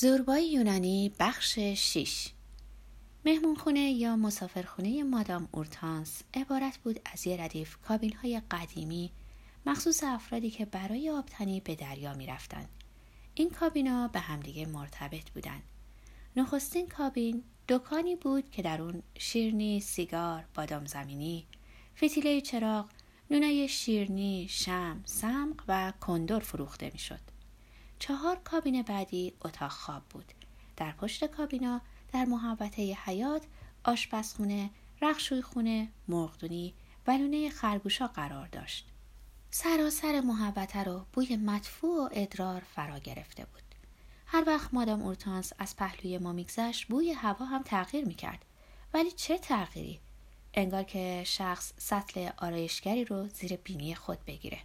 زوربای یونانی بخش 6 مهمونخونه یا مسافرخونه مادام اورتانس عبارت بود از یه ردیف کابین های قدیمی مخصوص افرادی که برای آبتنی به دریا می رفتن. این کابینا به همدیگه مرتبط بودن. نخستین کابین دکانی بود که در اون شیرنی، سیگار، بادام زمینی، فتیله چراغ، نونای شیرنی، شم، سمق و کندور فروخته می شد. چهار کابین بعدی اتاق خواب بود. در پشت کابینا در محوطه حیات آشپزخونه، رخشوی خونه، مرغدونی و لونه خرگوشا قرار داشت. سراسر محوطه رو بوی مدفوع و ادرار فرا گرفته بود. هر وقت مادام اورتانس از پهلوی ما میگذشت بوی هوا هم تغییر می‌کرد. ولی چه تغییری؟ انگار که شخص سطل آرایشگری رو زیر بینی خود بگیره.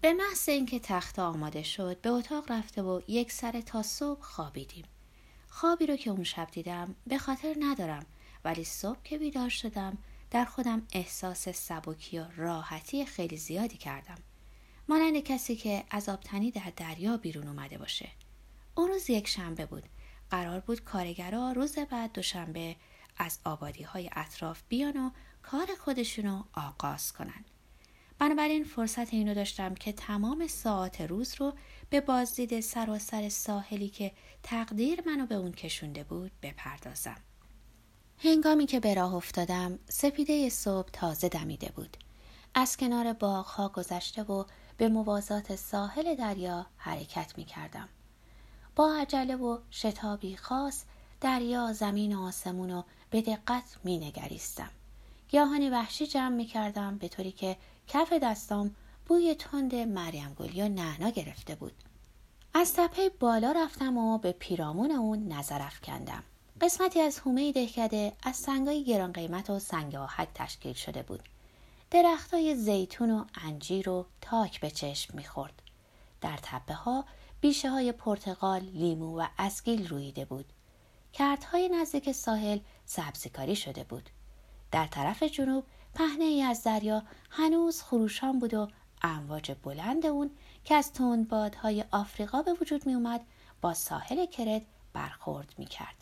به محض اینکه تخت آماده شد به اتاق رفته و یک سر تا صبح خوابیدیم. خوابی رو که اون شب دیدم به خاطر ندارم ولی صبح که بیدار شدم در خودم احساس سبکی و راحتی خیلی زیادی کردم. مانند کسی که از آبتنی در دریا بیرون اومده باشه. اون روز یک شنبه بود. قرار بود کارگرا روز بعد دوشنبه از آبادی های اطراف بیان و کار خودشونو آغاز کنند. بنابراین فرصت اینو داشتم که تمام ساعت روز رو به بازدید سراسر ساحلی که تقدیر منو به اون کشونده بود بپردازم. هنگامی که به راه افتادم سپیده صبح تازه دمیده بود. از کنار باغها گذشته و به موازات ساحل دریا حرکت می کردم. با عجله و شتابی خاص دریا زمین و آسمون رو به دقت می نگریستم. گیاهانی وحشی جمع می کردم به طوری که کف دستام بوی تند مریم گل یا نعنا گرفته بود. از تپه بالا رفتم و به پیرامون اون نظر افکندم. قسمتی از حومه دهکده از سنگای گران قیمت و سنگ آهک تشکیل شده بود. درختای زیتون و انجیر و تاک به چشم می‌خورد. در تپه ها بیشه های پرتقال، لیمو و اسگیل رویده بود. کردهای نزدیک ساحل سبزیکاری شده بود. در طرف جنوب پهنه ای از دریا هنوز خروشان بود و امواج بلند اون که از تندبادهای آفریقا به وجود می اومد با ساحل کرت برخورد می کرد.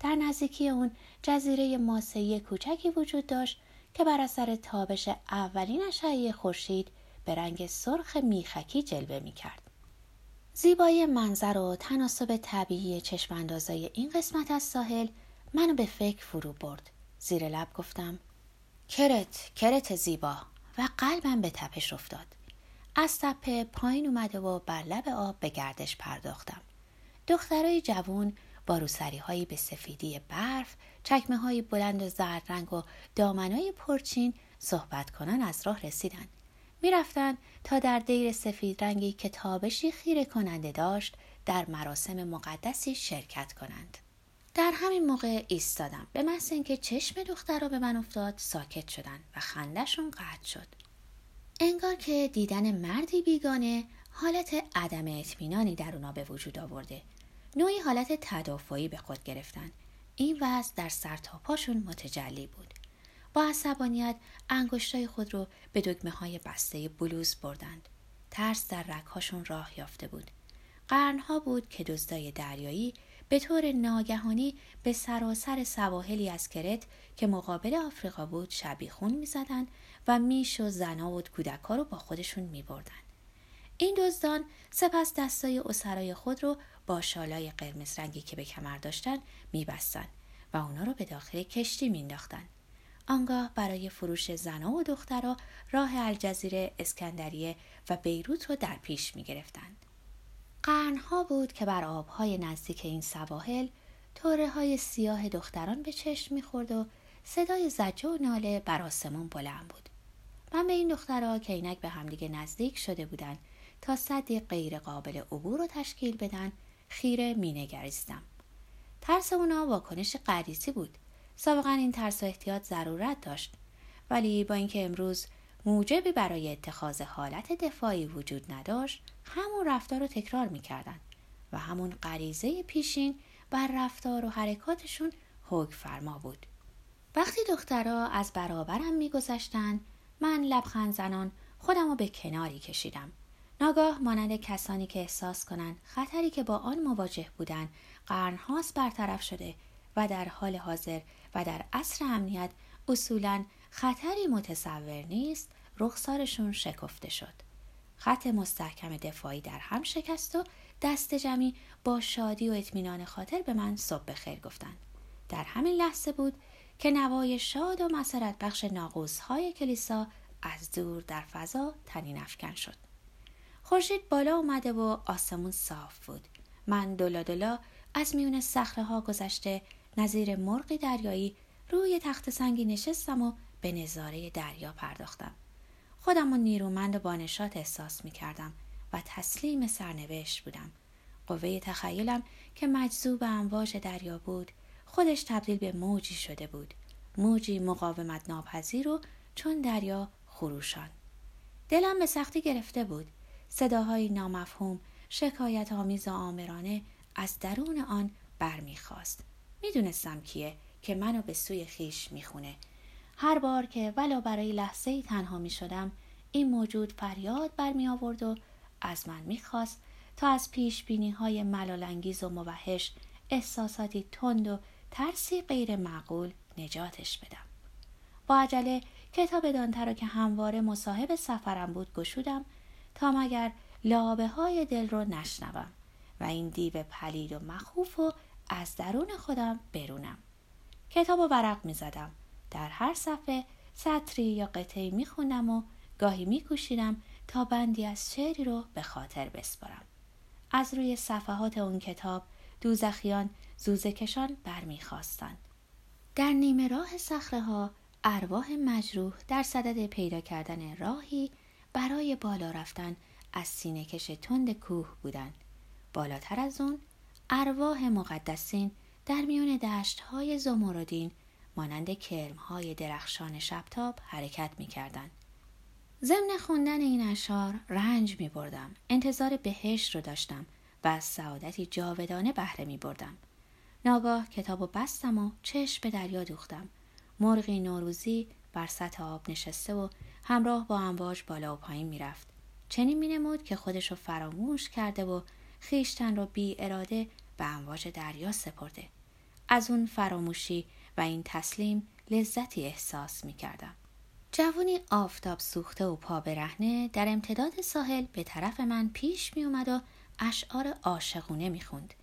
در نزدیکی اون جزیره ماسهی کوچکی وجود داشت که بر اثر تابش اولین اشعه خورشید به رنگ سرخ میخکی جلوه می کرد. زیبایی منظر و تناسب طبیعی چشماندازای این قسمت از ساحل منو به فکر فرو برد. زیر لب گفتم کرت کرت زیبا. و قلبم به تپش افتاد. از تپه پایین اومده و بر لب آب به گردش پرداختم. دخترای جوون با روسری هایی به سفیدی برف چکمه های بلند و زرد رنگ و دامنای پرچین صحبت کنن از راه رسیدن. می‌رفتند تا در دیر سفید رنگی که تابشی خیره کننده داشت در مراسم مقدسی شرکت کنند. در همین موقع ایستادم. به محض اینکه چشم دخترها به من افتاد ساکت شدن و خندهشون قطع شد. انگار که دیدن مردی بیگانه حالت عدم اطمینانی در اونا به وجود آورده. نوعی حالت تدافعی به خود گرفتن. این وضع در سر تا پاشون متجلی بود. با عصبانیت انگشتای خود رو به دگمه های بسته بلوز بردند. ترس در رگهاشون راه یافته بود. قرنها بود که دزدای دریایی به طور ناگهانی به سراسر سواحلی از کرت که مقابل آفریقا بود شبیخون می‌زدند و میش و زنا و کودکا رو با خودشون میبردن. این دزدان سپس دستای اسرای خود رو با شالای قرمز رنگی که به کمر داشتن میبستن و اونا رو به داخل کشتی مینداختن آنگاه برای فروش زنا و دخترها راه الجزیره اسکندریه و بیروت رو در پیش می‌گرفتند قرنها بود که بر آبهای نزدیک این سواحل توره های سیاه دختران به چشم می‌خورد و صدای زجه و ناله بر آسمان بلند بود. من به این دخترها که اینک به همدیگه نزدیک شده بودند تا صدی غیر قابل عبور رو تشکیل بدن خیره مینگریستم. ترس اونا واکنش غریزی بود. سابقا این ترس و احتیاط ضرورت داشت. ولی با اینکه امروز موجبی برای اتخاذ حالت دفاعی وجود نداشت همون رفتار رو تکرار می‌کردن و همون غریزه پیشین بر رفتار و حرکاتشون حکم فرما بود. وقتی دخترها از برابرم میگذشتند من لبخند زنان خودم رو به کناری کشیدم. ناگاه مانند کسانی که احساس کنند خطری که با آن مواجه بودند قرنهاست برطرف شده و در حال حاضر و در عصر امنیت اصولا خطری متصور نیست رخسارشون شکفته شد. خط مستحکم دفاعی در هم شکست و دست جمعی با شادی و اطمینان خاطر به من صبح خیر گفتند در همین لحظه بود که نوای شاد و مسرت بخش ناقوس های کلیسا از دور در فضا تنین افکن شد. خورشید بالا اومده و آسمون صاف بود. من دلا دلا از میون صخره ها گذشته نظیر مرغی دریایی روی تخت سنگی نشستم و به نظاره دریا پرداختم. خودم و نیرومند و بانشات احساس می کردم و تسلیم سرنوشت بودم. قوه تخیلم که مجذوب امواج دریا بود خودش تبدیل به موجی شده بود. موجی مقاومت ناپذیر و چون دریا خروشان. دلم به سختی گرفته بود. صداهای نامفهوم شکایت آمیز و آمرانه از درون آن برمیخواست می‌دونستم کیه که منو به سوی خیش می‌خونه. هر بار که ولا برای لحظه ای تنها می شدم این موجود فریاد برمی آورد و از من می‌خواست تا از پیش بینی های ملالانگیز و موحش احساساتی تند و ترسی غیر معقول نجاتش بدم با عجله کتاب دانتر را که همواره مصاحب سفرم بود گشودم تا مگر لابه های دل رو نشنوم و این دیو پلید و مخوف و از درون خودم برونم کتاب و ورق می زدم. در هر صفحه سطری یا قطعی می خوندم و گاهی می کوشیدم تا بندی از شعری رو به خاطر بسپارم. از روی صفحات اون کتاب دوزخیان زوزکشان برمیخواستند. در نیمه راه صخره ها ارواح مجروح در صدد پیدا کردن راهی برای بالا رفتن از سینه کش تند کوه بودند. بالاتر از اون ارواح مقدسین در میون دشت های زمردین مانند کرم های درخشان شبتاب حرکت می کردن. ضمن خوندن این اشعار رنج می بردم. انتظار بهشت رو داشتم و از سعادتی جاودانه بهره می بردم. ناگاه کتاب و بستم و چشم به دریا دوختم. مرغی نوروزی بر سطح آب نشسته و همراه با امواج بالا و پایین می‌رفت. چنین مینمود که خودش رو فراموش کرده و خیشتن را بی اراده به امواج دریا سپرده. از اون فراموشی و این تسلیم لذتی احساس می کردم. جوانی آفتاب سوخته و پا برهنه در امتداد ساحل به طرف من پیش می اومد و اشعار عاشقونه می خوند.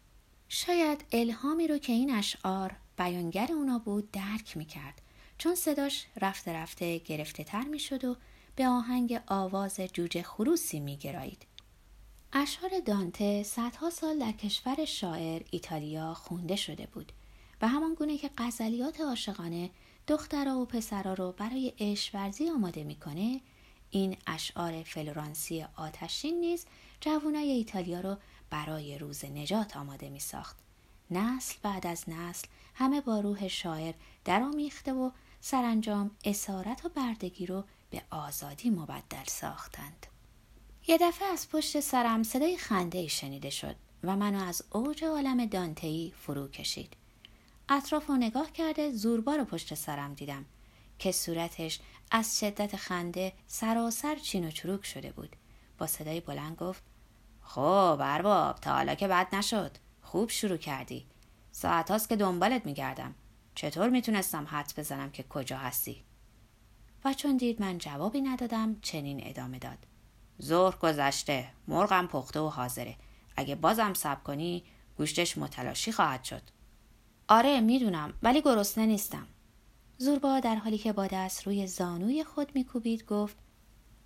شاید الهامی رو که این اشعار بیانگر اونا بود درک می کرد چون صداش رفته رفته گرفته تر می شد و به آهنگ آواز جوجه خروسی می گرایید. اشعار دانته صدها سال در کشور شاعر ایتالیا خونده شده بود و همان گونه که غزلیات عاشقانه دخترها و پسرا رو برای عشق آماده می‌کنه این اشعار فلورانسی آتشین نیز جوانای ایتالیا رو برای روز نجات آماده می ساخت. نسل بعد از نسل همه با روح شاعر درآمیخته و سرانجام اسارت و بردگی رو به آزادی مبدل ساختند. یه دفعه از پشت سرم صدای خنده ای شنیده شد و منو از اوج عالم دانتهی فرو کشید. اطراف رو نگاه کرده زوربا رو پشت سرم دیدم که صورتش از شدت خنده سراسر چین و چروک شده بود. با صدای بلند گفت خب ارباب تا حالا که بد نشد. خوب شروع کردی. ساعت هاست که دنبالت میگردم. چطور می‌تونستم حد بزنم که کجا هستی؟ و چون دید من جوابی ندادم چنین ادامه داد. ظهر گذشته مرغم پخته و حاضره اگه بازم سب کنی گوشتش متلاشی خواهد شد آره می‌دونم ولی گرسنه نیستم. زوربا در حالی که با دست روی زانوی خود میکوبید گفت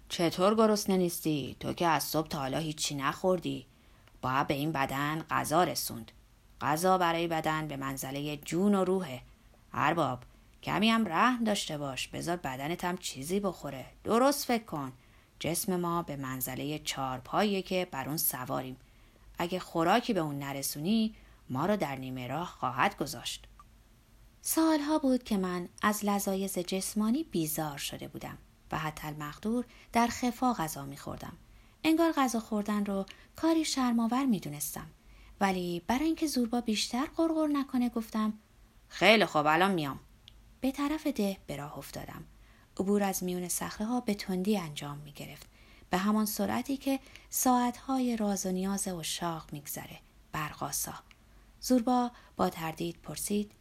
چطور گرسنه نیستی؟ تو که از صبح تا حالا هیچی نخوردی. باید به این بدن غذا رسوند. غذا برای بدن به منزله جون و روحه. ارباب کمی هم رحم داشته باش. بذار بدنت هم چیزی بخوره. درست فکر کن. جسم ما به منزله چارپاییه که بر اون سواریم. اگه خوراکی به اون نرسونی ما رو در نیمه راه خواهد گذاشت. سالها بود که من از لذایز جسمانی بیزار شده بودم و حتی المقدور در خفا غذا میخوردم. انگار غذا خوردن رو کاری شرماور می‌دونستم. ولی برای اینکه زوربا بیشتر قرقر نکنه گفتم خیلی خوب الان میام. به طرف ده به راه افتادم. عبور از میون صخره ها به تندی انجام می گرفت. به همان سرعتی که ساعتهای راز و نیاز و شاق میگذره. برقاسا زوربا با تردید پرسید.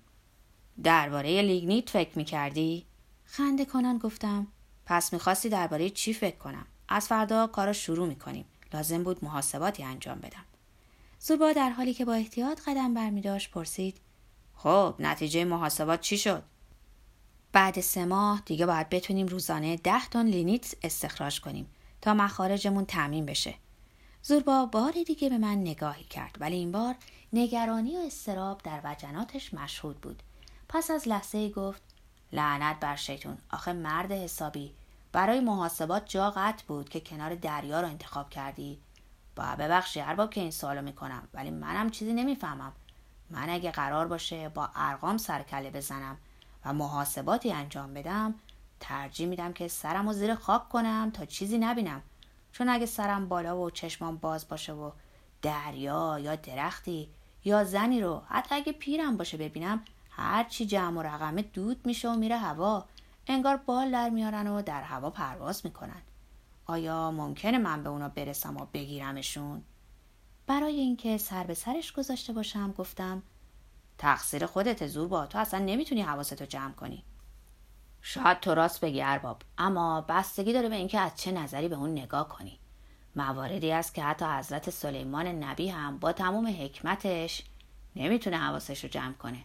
درباره لیگنیت فکر می‌کردی؟ خنده کنان گفتم. پس می‌خواستی درباره چی فکر کنم؟ از فردا کارا شروع می‌کنیم. لازم بود محاسباتی انجام بدم. زوربا در حالی که با احتیاط قدم برمیداشت پرسید. خب نتیجه محاسبات چی شد؟ بعد سه ماه دیگه باید بتونیم روزانه ده تن لینیت استخراج کنیم تا مخارجمون تعمین بشه. زوربا بار دیگه به من نگاهی کرد ولی این بار نگرانی و استراب در وجناتش مشهود بود. پس از لحظه گفت لعنت بر شیطون آخه مرد حسابی. برای محاسبات جا قطع بود که کنار دریا رو انتخاب کردی. با ببخشی ارباب که این سوالو می‌کنم ولی منم چیزی نمی‌فهمم. من اگه قرار باشه با ارقام سرکله بزنم و محاسباتی انجام بدم ترجیح میدم که سرم رو زیر خاک کنم تا چیزی نبینم. چون اگه سرم بالا و چشمام باز باشه و دریا یا درختی یا زنی رو. حتی اگه پیرم باشه ببینم هرچی جمع و رقمه دود میشه و میره هوا. انگار بال در میارن و در هوا پرواز می‌کنن. آیا ممکنه من به اونا برسم و بگیرمشون؟ برای اینکه سر به سرش گذاشته باشم گفتم تقصیر خودت زور با تو اصلا نمی‌تونی حواستو جمع کنی. شاید تو راست بگی ارباب اما بستگی داره به اینکه از چه نظری به اون نگاه کنی. مواردی است که حتی حضرت سلیمان نبی هم با تمام حکمتش نمی‌تونه حواسش رو جمع کنه.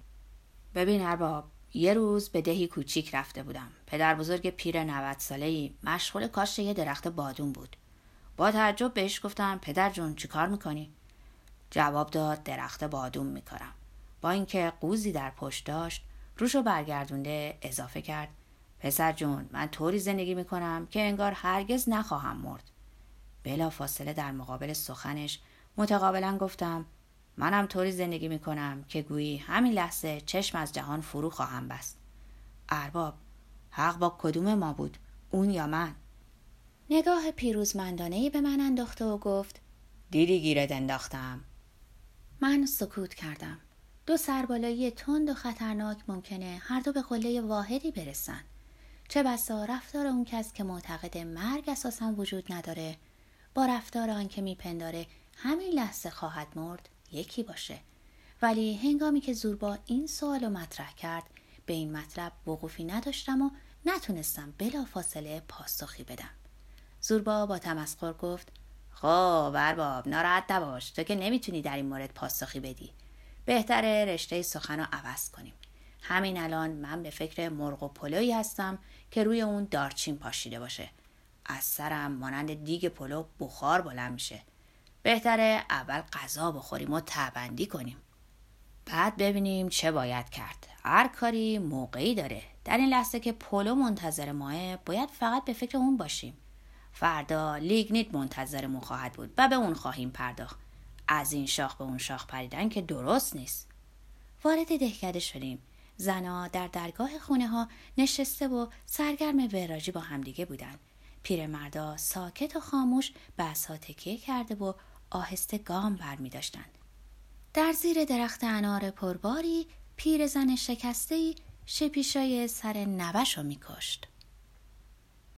ببین ارباب یه روز به دهی کوچیک رفته بودم. پدر بزرگ پیر 90 ساله ای مشغول کاشت یه درخت بادون بود. با تعجب بهش گفتم پدر جون چیکار می‌کنی؟ جواب داد درخت بادون میکارم. با اینکه قوزی در پشت داشت روشو برگردونده اضافه کرد. پسر جون من طوری زندگی می‌کنم که انگار هرگز نخواهم مرد. بلا فاصله در مقابل سخنش متقابلا گفتم منم طوری زندگی می‌کنم که گویی همین لحظه چشم از جهان فرو خواهم بست. ارباب حق با کدوم ما بود اون یا من؟ نگاه پیروزمندانه به من انداخته و گفت دیدی گیرت انداختم. من سکوت کردم. دو سربالایی تند و خطرناک ممکنه هر دو به قله واحدی برسن. چه بسا رفتار اون کس که معتقد مرگ اساسا وجود نداره رفتار آن که میپنداره همین لحظه خواهد مرد یکی باشه. ولی هنگامی که زوربا این سوال رو مطرح کرد به این مطلب وقوفی نداشتم و نتونستم بلا فاصله پاسخی بدم. زوربا با تمسخر گفت خب ارباب ناراحت نباش تو که نمی‌تونی در این مورد پاسخی بدی. بهتره رشته سخن رو عوض کنیم. همین الان من به فکر مرغ و پلویی هستم که روی اون دارچین پاشیده باشه. از سرم مانند دیگ پلو بخار بلند میشه. بهتره اول غذا بخوریم و ته‌بندی کنیم. بعد ببینیم چه باید کرد. هر کاری موقعی داره. در این لحظه که پلو منتظر ماست باید فقط به فکر اون باشیم. فردا لیگنیت منتظرمون خواهد بود و به اون خواهیم پرداخت. از این شاخ به اون شاخ پریدن که درست نیست. وارد دهکده شدیم. زنا در درگاه خونه ها نشسته و سرگرم وراجی با همدیگه بودن. پیرمردا ساکت و خاموش به تکیه کرده و آهسته گام بر می داشتند. در زیر درخت انار پرباری پیرزن شکسته شپیشای سر نوش رو می کشت.